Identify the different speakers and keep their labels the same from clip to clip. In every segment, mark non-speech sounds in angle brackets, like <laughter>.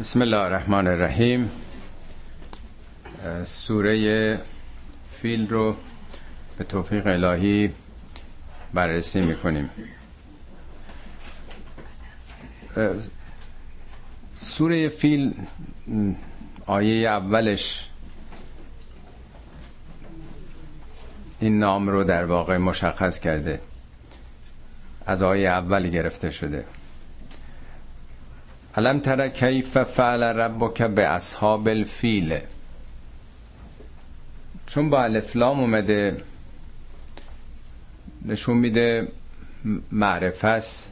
Speaker 1: بسم الله الرحمن الرحیم سوره فیل رو به توفیق الهی بررسی می‌کنیم. سوره فیل آیه اولش. این نام رو در واقع مشخص کرده. از آیه اول گرفته شده. علم تر کیف فعل ربک به اصحاب الفیل چون با الفلام اومده نشون میده معرفت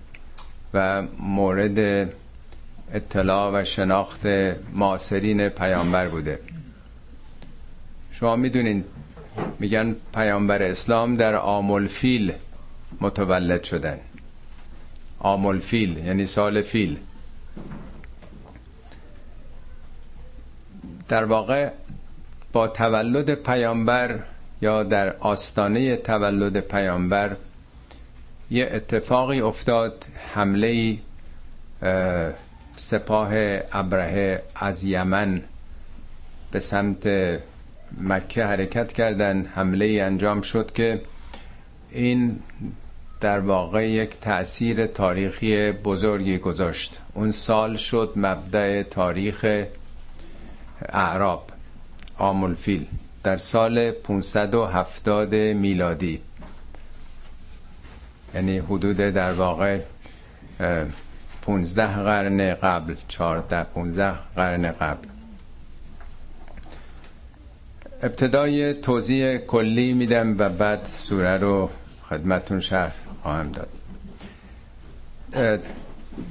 Speaker 1: و مورد اطلاع و شناخت معاصرین پیامبر بوده. شما می‌دونین میگن پیامبر اسلام در آمول فیل متولد شدن. آمول فیل یعنی سال فیل. در واقع با تولد پیامبر یا در آستانه تولد پیامبر یه اتفاقی افتاد حمله سپاه ابرهه از یمن به سمت مکه حرکت کردن حمله ای انجام شد که این در واقع یک تأثیر تاریخی بزرگی گذاشت. اون سال شد مبدع تاریخ اعراب آمول فیل در سال 570 میلادی. یعنی حدود در واقع 15 قرن قبل 14 15 قرن قبل. ابتدای توضیح کلی میدم و بعد سوره رو خدمتون شرح خواهم داد.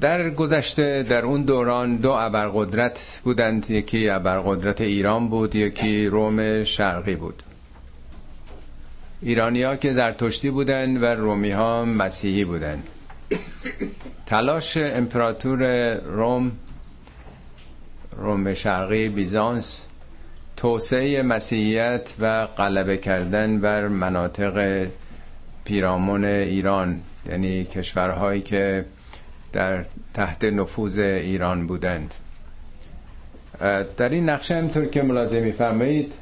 Speaker 1: در گذشته در اون دوران دو ابرقدرت بودند. یکی ابرقدرت ایران بود یکی روم شرقی بود. ایرانی ها که زرتشتی بودند و رومی ها مسیحی بودند. تلاش امپراتور روم روم شرقی بیزانس توسعه مسیحیت و غلبه کردن بر مناطق پیرامون ایران یعنی کشورهایی که در تحت نفوذ ایران بودند. در این نقشه همطور که ملاحظه میفرمایید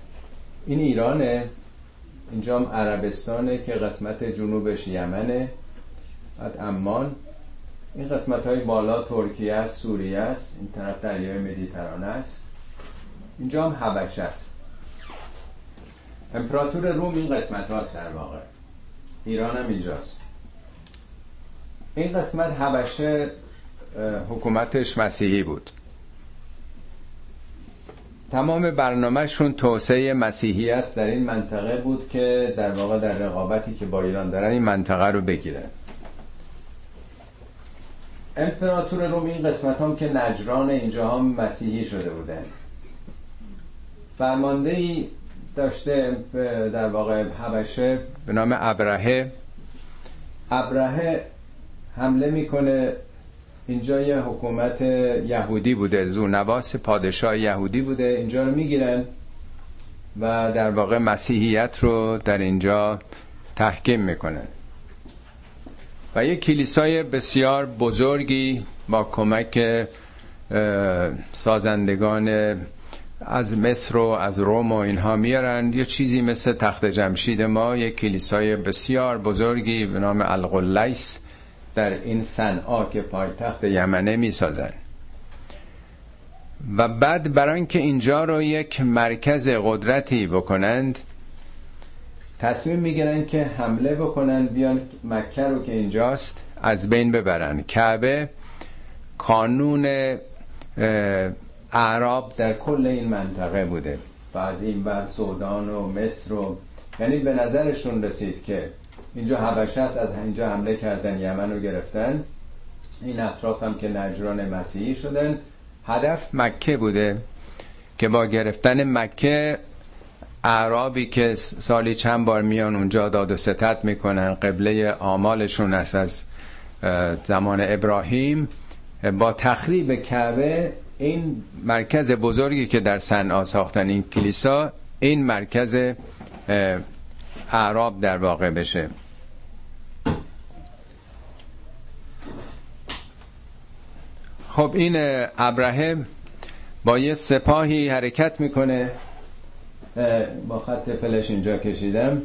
Speaker 1: این ایرانه اینجا هم عربستانه که قسمت جنوبش یمنه بعد امان این قسمت های بالا ترکیه است سوریه است این طرف دریای مدیترانه است. اینجا هم حبشه است. امپراتور روم این قسمت ها در واقع ایران هم اینجاست. این قسمت حبشه حکومتش مسیحی بود. تمام برنامهشون توسعه مسیحیت در این منطقه بود که در واقع در رقابتی که با ایران دارن این منطقه رو بگیرن. امپراتور روم این قسمت هم که نجران اینجا هم مسیحی شده بودن. فرمانده ای داشته در واقع حبشه به نام ابرهه. ابرهه حمله می‌کنه. اینجا یه حکومت یهودی بوده. زونواس پادشاه یهودی بوده. اینجا رو می‌گیرن و در واقع مسیحیت رو در اینجا تحکیم می‌کنن. و یک کلیسای بسیار بزرگی با کمک سازندگان از مصر و از روم و اینها میارن. یه چیزی مثل تخت جمشید ما یک کلیسای بسیار بزرگی به نام القلیس در این صنعا که پایتخت یمنه می‌سازن و بعد برای اینکه اینجا رو یک مرکز قدرتی بکنند تصمیم می‌گیرن که حمله بکنن بیان مکه رو که اینجاست از بین ببرن. کعبه کانون اعراب در کل این منطقه بوده. و از این بر سودان و مصر و یعنی به نظرشون رسید که اینجا حبشه است از اینجا حمله کردن یمن رو گرفتن. این اطراف هم که نجران مسیحی شدن. هدف مکه بوده که با گرفتن مکه اعرابی که سالی چند بار میان اونجا داد و ستت می‌کنن قبله آمالشون است از زمان ابراهیم. با تخریب کعبه این مرکز بزرگی که در صنعا ساختن این کلیسا این مرکز اعراب در واقع بشه. خب این ابراهیم با یه سپاهی حرکت می‌کنه با خط فلش اینجا کشیدم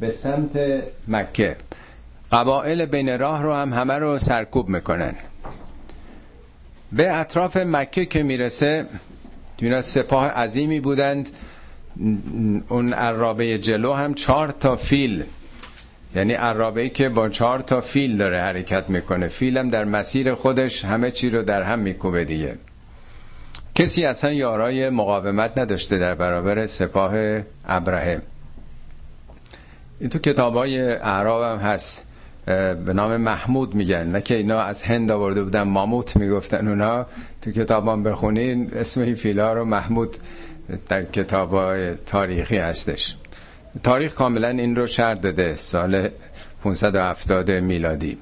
Speaker 1: به سمت مکه. قبائل بین راه رو هم همه رو سرکوب می‌کنن. به اطراف مکه که می‌رسه اینا سپاه عظیمی بودند اون عرابه جلو هم چهار تا فیل یعنی عرابه که با چهار تا فیل داره حرکت می‌کنه. فیل هم در مسیر خودش همه چی رو در هم میکوبه دیگه. کسی اصلا یارای مقاومت نداشته در برابر سپاه ابراهیم این تو کتاب های اعراب هم هست. به نام محمود میگن. نه که اینا از هند آورده بودن ماموت می‌گفتن اونا. تو کتابان بخونین اسم این فیلا رو محمود در کتاب های تاریخی هستش. تاریخ کاملا این رو شرط داده سال 570 میلادی.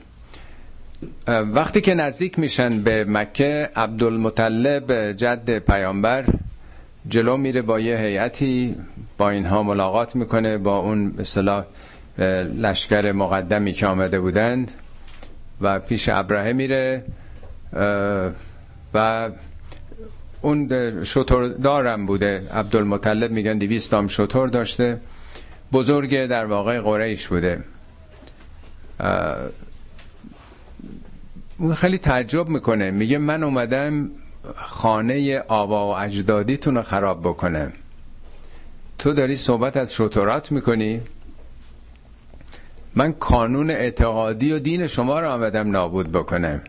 Speaker 1: وقتی که نزدیک میشن به مکه عبدالمطلب جد پیامبر جلو میره با یه هیئتی با اینها ملاقات می‌کنه با اون به لشکر مقدمی که آمده بودند. و پیش ابراهه میره و اون شطور دارم بوده. عبدالمطلب میگن دیویستام شطور داشته. بزرگ در واقع قریش بوده. اون خیلی تعجب می‌کنه. میگه من اومدم خانه آبا و اجدادیتون رو خراب بکنم. تو داری صحبت از شطورات می‌کنی؟ من کانون اعتقادی و دین شما رو آمدم نابود بکنم.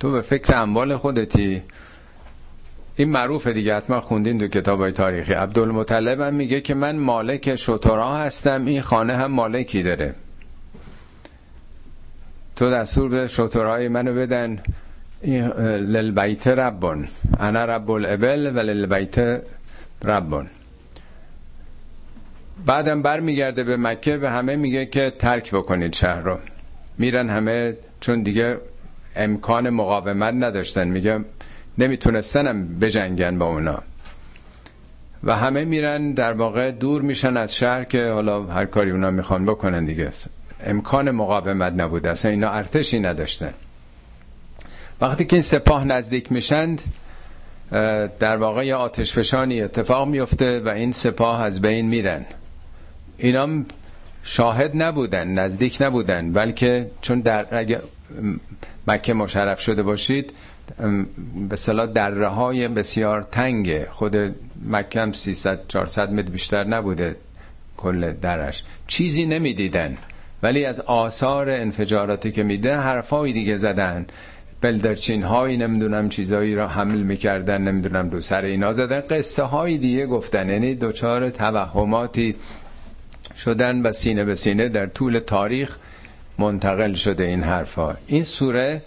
Speaker 1: تو به فکر اموال خودتی. این معروفه دیگه حتما خوندین تو کتاب های تاریخی. عبدالمطلب هم میگه که من مالک شطورا هستم این خانه هم مالکی داره. تو دستور به شطورهای منو بدن. للبیت ربون. انا رب الابل و للبیت ربون. بعدم بر میگرده به مکه به همه میگه که ترک بکنید شهر رو. میرن همه چون دیگه امکان مقاومت نداشتن. میگه نمیتونستنم بجنگن با اونا. و همه میرن در واقع دور میشن از شهر که حالا هر کاری اونا می‌خوان بکنن دیگه. امکان مقاومت نبوده. اصلا اینا ارتشی نداشتن. وقتی که این سپاه نزدیک میشند در واقع یه آتش فشانی اتفاق میفته و این سپاه از بین میرن. اینا شاهد نبودن نزدیک نبودن. بلکه چون در اگه مکه مشرف شده باشید به صلاح دره های بسیار تنگه خود مکه هم 300 400 متر بیشتر نبوده کل درش. چیزی نمی‌دیدن. ولی از آثار انفجاراتی که میده حرفایی دیگه زدن. بلدرچین هایی نمی‌دونم چیزایی را حمل می‌کردن نمی‌دونم دو سر اینا زدن. قصه های دیگه گفتن. یعنی دوچار توهماتی شدن و سینه به سینه در طول تاریخ منتقل شده این حرفا این سوره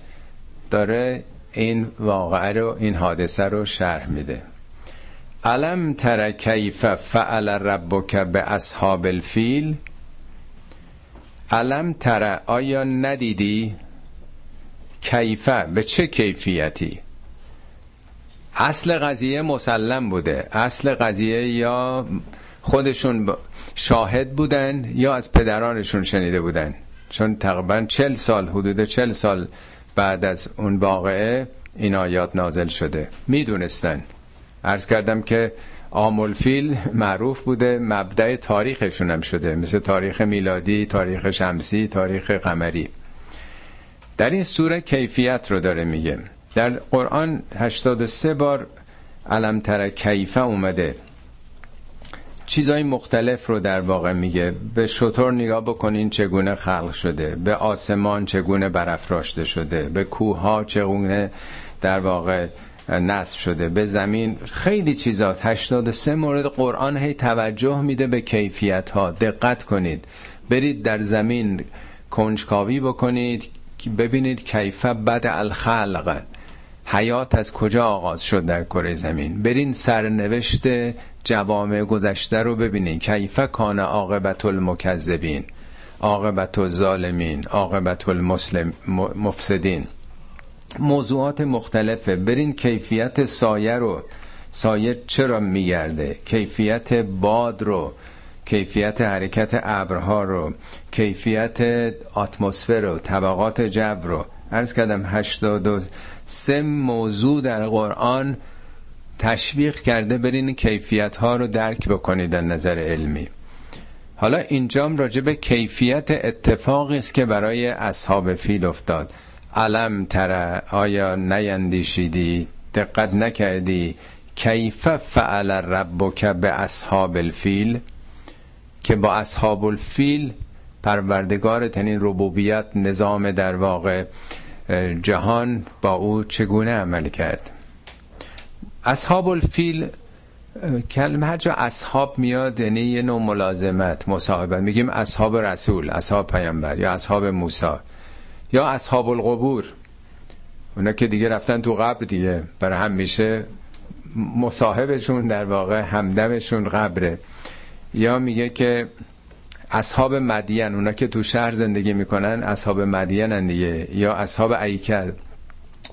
Speaker 1: داره این واقعه رو این حادثه رو شرح میده. علم تر کیف فعل ربک به اصحاب الفیل؟ علم تر آیا ندیدی؟ کیفه به چه کیفیتی؟ اصل قضیه مسلم بوده. اصل قضیه یا خودشون شاهد بودن یا از پدرانشون شنیده بودن. چون تقریبا چل سال حدود چل سال بعد از اون واقعه این آیات نازل شده. می‌دونستن. عرض کردم که آمول فیل معروف بوده مبدع تاریخشون هم شده. مثل تاریخ میلادی تاریخ شمسی تاریخ قمری. در این سوره کیفیت رو داره میگه. در قرآن 83 بار علم تر کیفه اومده. چیزهای مختلف رو در واقع میگه. به شطور نگاه بکنین چگونه خلق شده. به آسمان چگونه برافراشته شده. به کوه ها چگونه در واقع نصب شده. به زمین خیلی چیزات. 83 مورد قرآن هی توجه میده به کیفیت ها دقت کنید. برید در زمین کنجکاوی بکنید. ببینید کیفه بد الخلق. حیات از کجا آغاز شد در کره زمین؟ برین سرنوشت جوامع گذشته رو ببینید کیفه کان عاقبت المکذبین؟ عاقبت الظالمین؟ عاقبت المسلم مفسدین؟ موضوعات مختلفه. برین کیفیت سایه رو سایه چرا میگرده؟ کیفیت باد رو کیفیت حرکت ابرها رو کیفیت اتمسفر رو طبقات جو رو. عرض کردم 83 موضوع در قرآن تشویق کرده برین کیفیت ها رو درک بکنید در نظر علمی. حالا اینجام راجع به کیفیت اتفاقی است که برای اصحاب فیل افتاد. علم تره آیا نیندیشیدی؟ دقت نکردی؟ کیف فعل ربک به اصحاب الفیل؟ که با اصحاب الفیل پروردگار تنین ربوبیت نظام در واقع جهان با او چگونه عمل کرد. اصحاب الفیل کلمه هر جا اصحاب میاد یعنی یه نوع ملازمت مصاحبت. میگیم اصحاب رسول اصحاب پیامبر یا اصحاب موسی یا اصحاب القبور. اونا که دیگه رفتن تو قبر دیگه. برای هم میشه مصاحبشون در واقع همدمشون قبره. یا میگه که اصحاب مدین اونا که تو شهر زندگی می‌کنن اصحاب مدین دیگه. یا اصحاب ایکل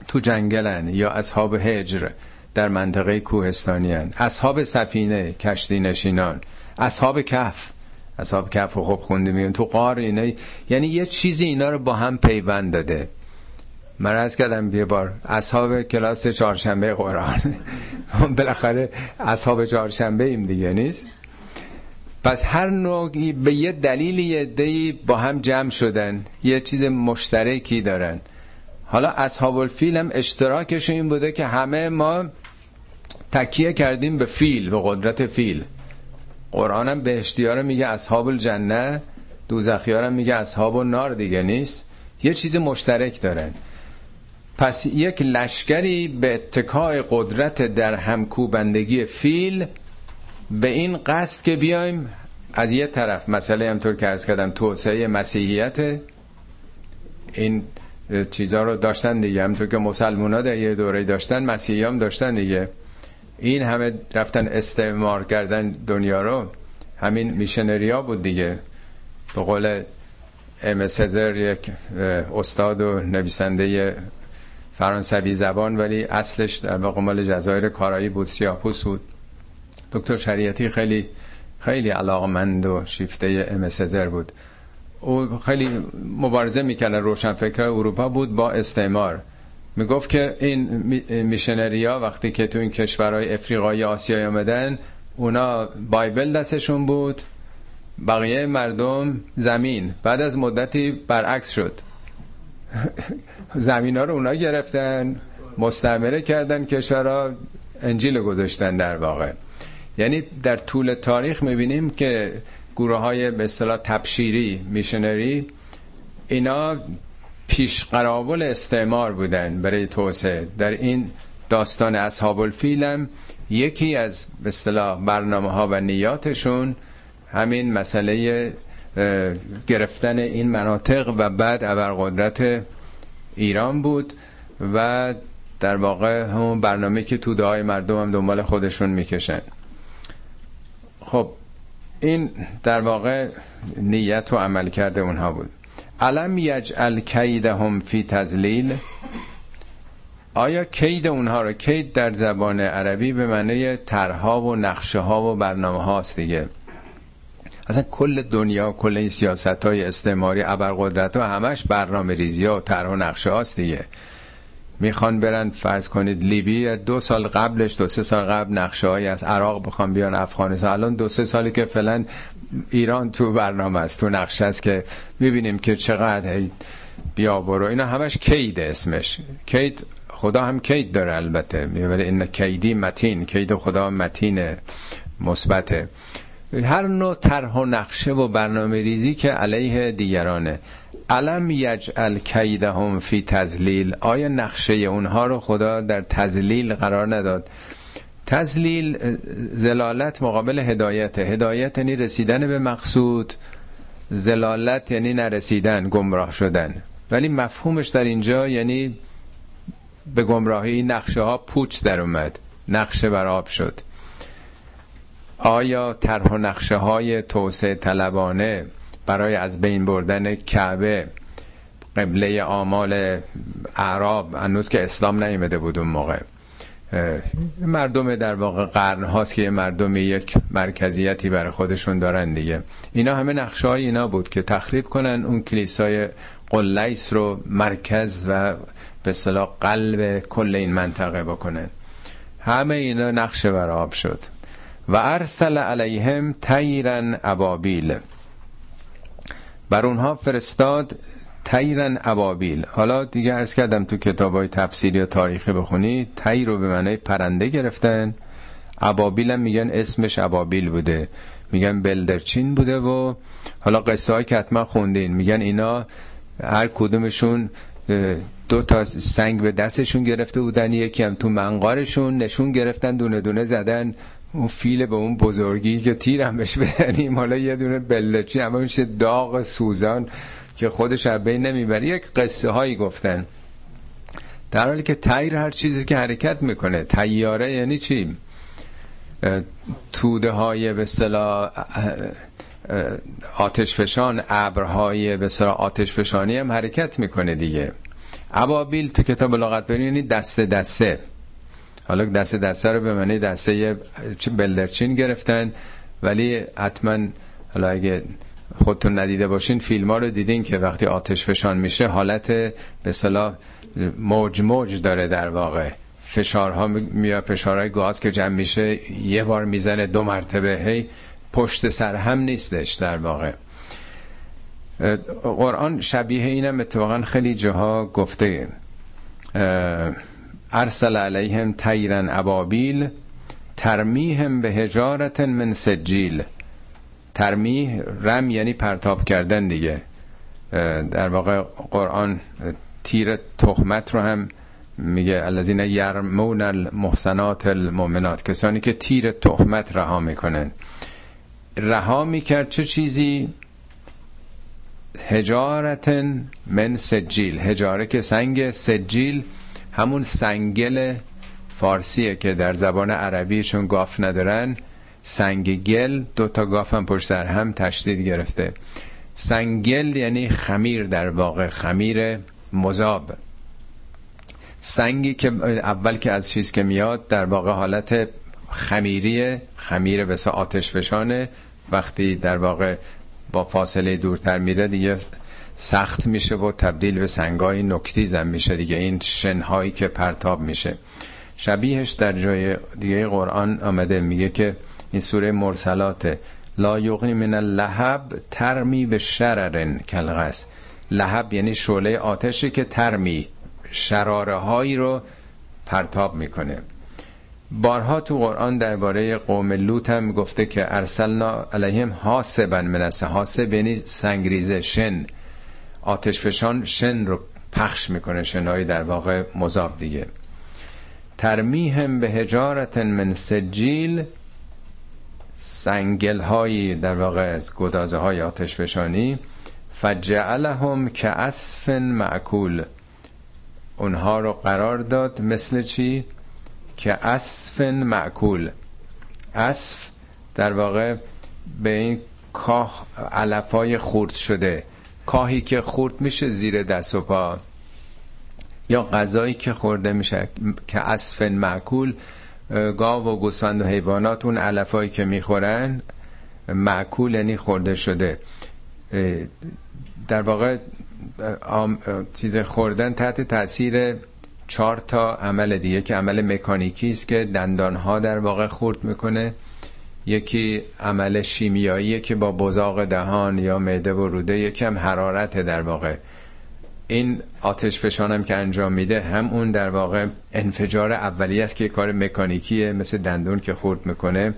Speaker 1: تو جنگلن یا اصحاب هجر در منطقه کوهستانی هن. اصحاب سفینه کشتی نشینان. اصحاب کف اصحاب کف خوب خونده میگن. تو قار اینه یعنی یه چیزی اینا رو با هم پیوند داده. من از کردم یه بار اصحاب کلاس چهارشنبه قرآن. <laughs> بالاخره اصحاب چهارشنبه ایم دیگه نیست؟ پس هر نوعی به یه دلیل یه با هم جمع شدن یه چیز مشترکی دارن. حالا اصحاب الفیل هم اشتراکش این بوده که همه ما تکیه کردیم به فیل به قدرت فیل. قرآن هم به اشتیار میگه اصحاب الجنه دوزخیارم میگه اصحاب النار دیگه نیست. یه چیز مشترک دارن. پس یک لشکری به اتکای قدرت در همکوبندگی فیل به این قصد که بیایم از یه طرف مسئله همطور که ارز کردم توسعه مسیحیت این چیزها رو داشتن دیگه. همطور که مسلمان ها در یه دوره داشتن مسیحی هم داشتن دیگه. این همه رفتن استعمار کردن دنیا رو. همین میشنری ها بود دیگه. به قول ام یک استاد و نویسنده فرانسوی زبان ولی اصلش در واقع مال جزایر کارایی بود سیاپوس بود. دکتر شریعتی خیلی خیلی علاقمند و شیفته ام بود. او خیلی مبارزه می‌کنه روشنفکر اروپا بود با استعمار. می‌گفت که این میشنریا وقتی که تو این کشورهای افریقایی آسیایی آمدن اونا بایبل دستشون بود بقیه مردم زمین. بعد از مدتی برعکس شد. <laughs> زمین ها رو اونا گرفتن مستعمره کردن کشورها انجیل گذاشتن در واقع. یعنی در طول تاریخ می‌بینیم که گروه های به اصطلاح تبشیری میشنری اینا پیش قرابل استعمار بودن برای توسعه. در این داستان اصحاب الفیلم یکی از به اصطلاح برنامه ها و نیاتشون همین مسئله گرفتن این مناطق و بعد ابرقدرت ایران بود و در واقع همون برنامه که توده های مردم هم دنبال خودشون می‌کشن. خب این در واقع نیت و عمل کرده اونها بود. علم یجعل کیدهم فی تزلیل آیا کید اونها رو؟ کید در زبان عربی به معنی ترها و نقشه ها و برنامه هاست دیگه. اصلا کل دنیا کل این سیاست های استعماری ابرقدرت ها همش برنامه ریزی ها و طرح و نقشه هاست دیگه. می‌خوان برن فرض کنید لیبی دو سال قبلش دو سه سال قبل نقشه های از عراق بخوان بیان افغانستان. الان دو سه سالی که فعلا ایران تو برنامه است تو نقشه است که می‌بینیم که چقدر بیا برو. اینا همش کید اسمش. کید خدا هم کید داره البته. ولی این کیدی متین کید خدا متین مثبته هر نوع طرح و نقشه و برنامه ریزی که علیه دیگرانه. علم یجعل کیدهم فی تزلیل آیا نقشه اونها رو خدا در تزلیل قرار نداد؟ تزلیل زلالت مقابل هدایت هدایت یعنی رسیدن به مقصود. زلالت یعنی نرسیدن گمراه شدن. ولی مفهومش در اینجا یعنی به گمراهی نقشه ها پوچ در اومد. نقشه براب شد. آیا طرح و نقشه های توسعه طلبانه برای از بین بردن کعبه قبله آمال اعراب هنوز که اسلام نیمده بود اون موقع. مردم در واقع قرن هاست که مردم یک مرکزیتی برای خودشون دارن دیگه. اینا همه نقشه های اینا بود که تخریب کنن اون کلیسای قلیس رو مرکز و به صلاح قلب کل این منطقه بکنن. همه اینا نقش بر آب شد. و ارسل علیهم تیرن ابابیل. بر اونها فرستاد تیرن ابابیل. حالا دیگه ارز کردم تو کتاب های تفسیری و تاریخی بخونی تیر رو به معنی پرنده گرفتن. ابابیل هم میگن اسمش ابابیل بوده. میگن بلدرچین بوده و حالا قصه های که حتما خوندین. میگن اینا هر کدومشون دو تا سنگ به دستشون گرفته بودن. یکی هم تو منقارشون نشون گرفتن دونه دونه زدن. اون فیل به اون بزرگی که تیر هم بهش بدنیم. حالا یه دونه بلدرچین اما میشه داغ سوزان که خودش بین نمی‌بره. یک قصه هایی گفتن. در حالی که تیر هر چیزی که حرکت می‌کنه. تیاره یعنی چی؟ توده های به صلاح آتش فشان ابرهای به صلاح آتش فشانی هم حرکت می‌کنه دیگه. ابابیل تو کتاب لغت یعنی دست دسته. حالا دست دسته رو به معنی دسته بلدرچین گرفتن ولی حتما حالا اگه خودتون ندیده باشین فیلم ها رو دیدین که وقتی آتش فشان میشه حالت به صلاح موج موج داره در واقع. فشارها میاد فشارهای گاز که جمع میشه یه بار می‌زنه دو مرتبه هی پشت سر هم نیستش در واقع. قرآن شبیه اینم اتفاقا خیلی جاها گفته ارسل علیهم تیرن ابابیل ترمیهم به هجارت من سجیل. ترمیه رم یعنی پرتاب کردن دیگه. در واقع قرآن تیر تخمت رو هم میگه الذین یرمون المحسنات المؤمنات. کسانی که تیر تهمت رها می‌کنن. رها می‌کرد چه چیزی؟ هجارت من سجیل. هجاره که سنگ سجیل همون سنگل فارسیه که در زبان عربی چون گاف ندارن سنگ گل دو تا گاف هم پشت سر هم تشدید گرفته. سنگل یعنی خمیر در واقع خمیر مذاب. سنگی که اول که از چیز که میاد در واقع حالت خمیری خمیر بسا آتش فشانه وقتی در واقع با فاصله دورتر میره دیگه سخت میشه و تبدیل به سنگای نکتیزم میشه دیگه. این شنهایی که پرتاب میشه. شبیهش در جای دیگه قرآن آمده. میگه که این سوره مرسلات لا یغنی من اللهب ترمی به شررن کلغس لهب یعنی شعله آتشی که ترمی شراره هایی رو پرتاب می‌کنه. بارها تو قرآن درباره قوم لوط هم گفته که ارسلنا علیهم حاسبا من حاسب یعنی سنگریزه شن. آتش فشان شن رو پخش می‌کنه شنهایی در واقع مذاب دیگه. ترمیهم به هجارت من سجیل سنگل هایی در واقع از گدازه های آتش فشانی. فجعلهم که اسف معکول اونها رو قرار داد مثل چی؟ که اسف معکول اسف در واقع به این کاه علفای خورد شده. کاهی که خورد میشه زیر دست و پا. یا غذایی که خورده میشه که اسف معکول گاو و گوسفند و حیوانات اون علفایی که می‌خورن معکول یعنی خورده شده. در واقع چیز خوردن تحت تاثیر چهار تا عمل دیگه که عمل مکانیکی است که دندان ها در واقع خورد می‌کنه. یکی عمل شیمیایی که با بزاق دهان یا معده و روده یکم حرارت در واقع. این آتش فشانم که انجام میده هم اون در واقع انفجار اولی است که کار مکانیکیه مثل دندون که خورد می‌کنه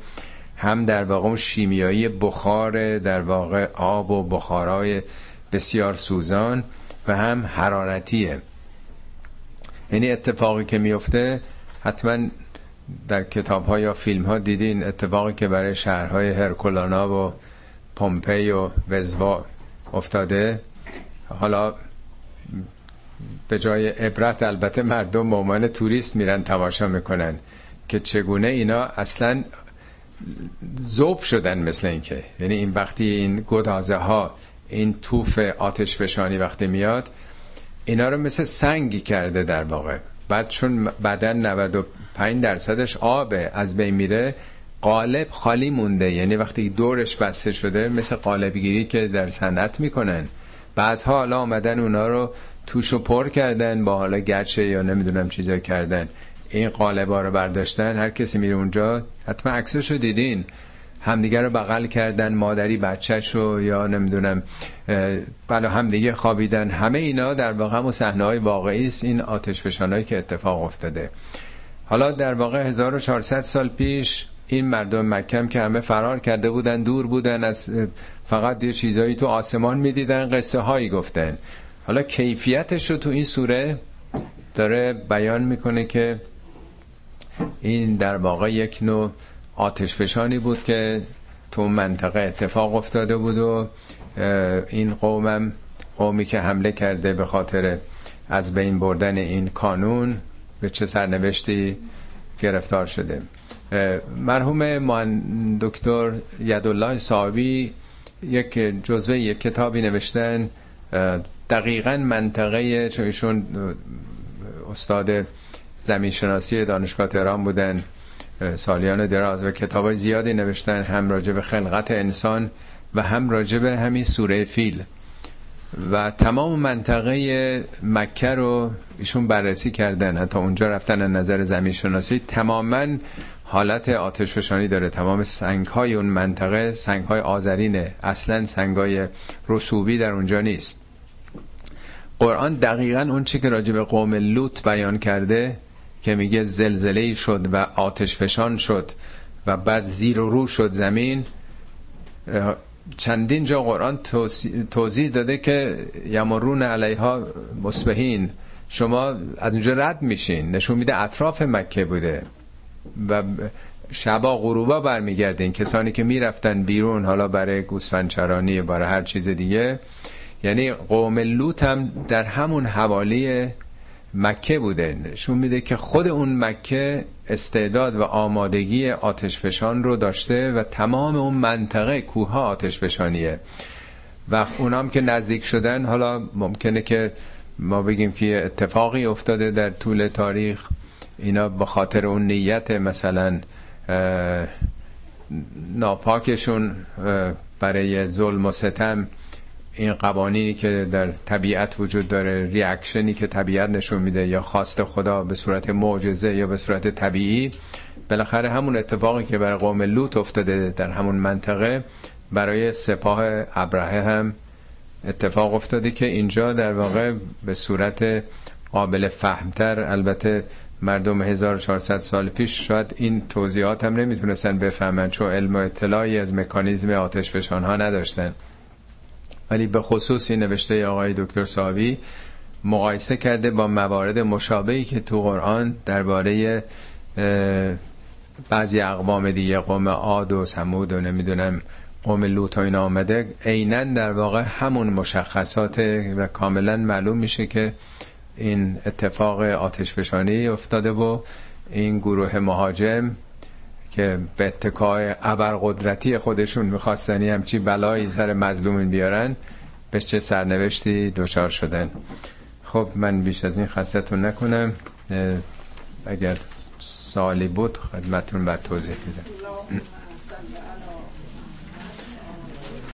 Speaker 1: هم در واقع اون شیمیایی بخار در واقع آب و بخارای بسیار سوزان و هم حرارتیه. یعنی اتفاقی که میفته حتما در کتاب ها یا فیلم ها دیدین اتفاقی که برای شهرهای هرکولانا و پومپی و وزوا افتاده؟ حالا به جای عبرت البته مردم به توریست میرن تماشا می‌کنن که چگونه اینا اصلا زوب شدن مثل اینکه. یعنی این وقتی این گدازه ها این توف آتش فشانی وقتی میاد اینا رو مثل سنگی کرده در واقع. بعد چون بدن 95 درصدش آبه از بین میره قالب خالی مونده. یعنی وقتی دورش بسته شده مثل قالبگیری که در صنعت می‌کنن. بعدها حالا آمدن اونا رو توشو پر کردن با حالا گچه یا نمی‌دونم چیزا کردن. این قالبا رو برداشتن هر کسی میره اونجا حتما عکسش رو دیدین. همدیگه رو بغل کردن مادری بچهش رو یا نمی‌دونم بلا همدیگه خوابیدن. همه اینا در واقع همون صحنه های واقعی است. این آتش فشانایی که اتفاق افتاده. حالا در واقع 1400 سال پیش این مردم مکم که همه فرار کرده بودن دور بودن از فقط یه چیزایی تو آسمان می‌دیدن قصه هایی گفتن. حالا کیفیتش رو تو این سوره داره بیان می‌کنه که این در واقع یک نوع آتش فشانی بود که تو منطقه اتفاق افتاده بود و این قومم قومی که حمله کرده به خاطر از بین بردن این کانون به چه سرنوشتی گرفتار شده. مرحوم من دکتر یدالله صاحبی یک جزوه یک کتابی نوشتن دقیقا منطقه چون ایشون استاد زمین شناسی دانشگاه تهران بودن. سالیان دراز و کتاب زیادی نوشتن هم راجع به خلقت انسان و هم راجع به همین سوره فیل. و تمام منطقه مکه رو ایشون بررسی کردن. حتی اونجا رفتن از نظر زمین شناسی تماما حالت آتش فشانی داره. تمام سنگ های اون منطقه سنگ های آذرینه. اصلا سنگ های رسوبی در اونجا نیست. قرآن دقیقا اون چی که راجع قوم لوط بیان کرده که میگه زلزله شد و آتش فشان شد و بعد زیر و رو شد زمین چندین جا قرآن توضیح داده که یمرون علیها مصبحین شما از اونجا رد میشین. نشون میده اطراف مکه بوده و شبا غروبا برمیگردین. کسانی که می‌رفتن بیرون حالا برای گوسفندچرانی برای هر چیز دیگه. یعنی قوم لوط هم در همون حوالی مکه بوده. نشون میده که خود اون مکه استعداد و آمادگی آتش فشان رو داشته و تمام اون منطقه کوه آتش فشانیه و اونام که نزدیک شدن حالا ممکنه که ما بگیم که اتفاقی افتاده در طول تاریخ. اینا به خاطر اون نیت مثلا ناپاکشون برای ظلم و ستم این قوانینی که در طبیعت وجود داره ریاکشنی که طبیعت نشون میده یا خواست خدا به صورت معجزه یا به صورت طبیعی. بالاخره همون اتفاقی که برای قوم لوط افتاده در همون منطقه برای سپاه ابراهه هم اتفاق افتاده که اینجا در واقع به صورت قابل فهمتر البته مردم 1400 سال پیش شاید این توضیحات هم نمی‌تونستن بفهمن چون علم و اطلاعی از مکانیزم آتش فشان ها نداشتن. ولی به خصوص این نوشته آقای دکتر ساوی مقایسه کرده با موارد مشابهی که تو قرآن درباره بعضی اقوام دیگه قوم عاد و سمود و نمی‌دونم قوم لوط و اینا آمده عینا در واقع همون مشخصات و کاملا معلوم میشه که این اتفاق آتش افتاده و این گروه مهاجم که به اتکای ابرقدرتی خودشون میخواستنی همچی بلایی سر مظلومین بیارن به چه سرنوشتی دچار شدن. خب من بیش از این خستتون نکنم. اگر سوالی بود خدمتون بعد توضیح میدم.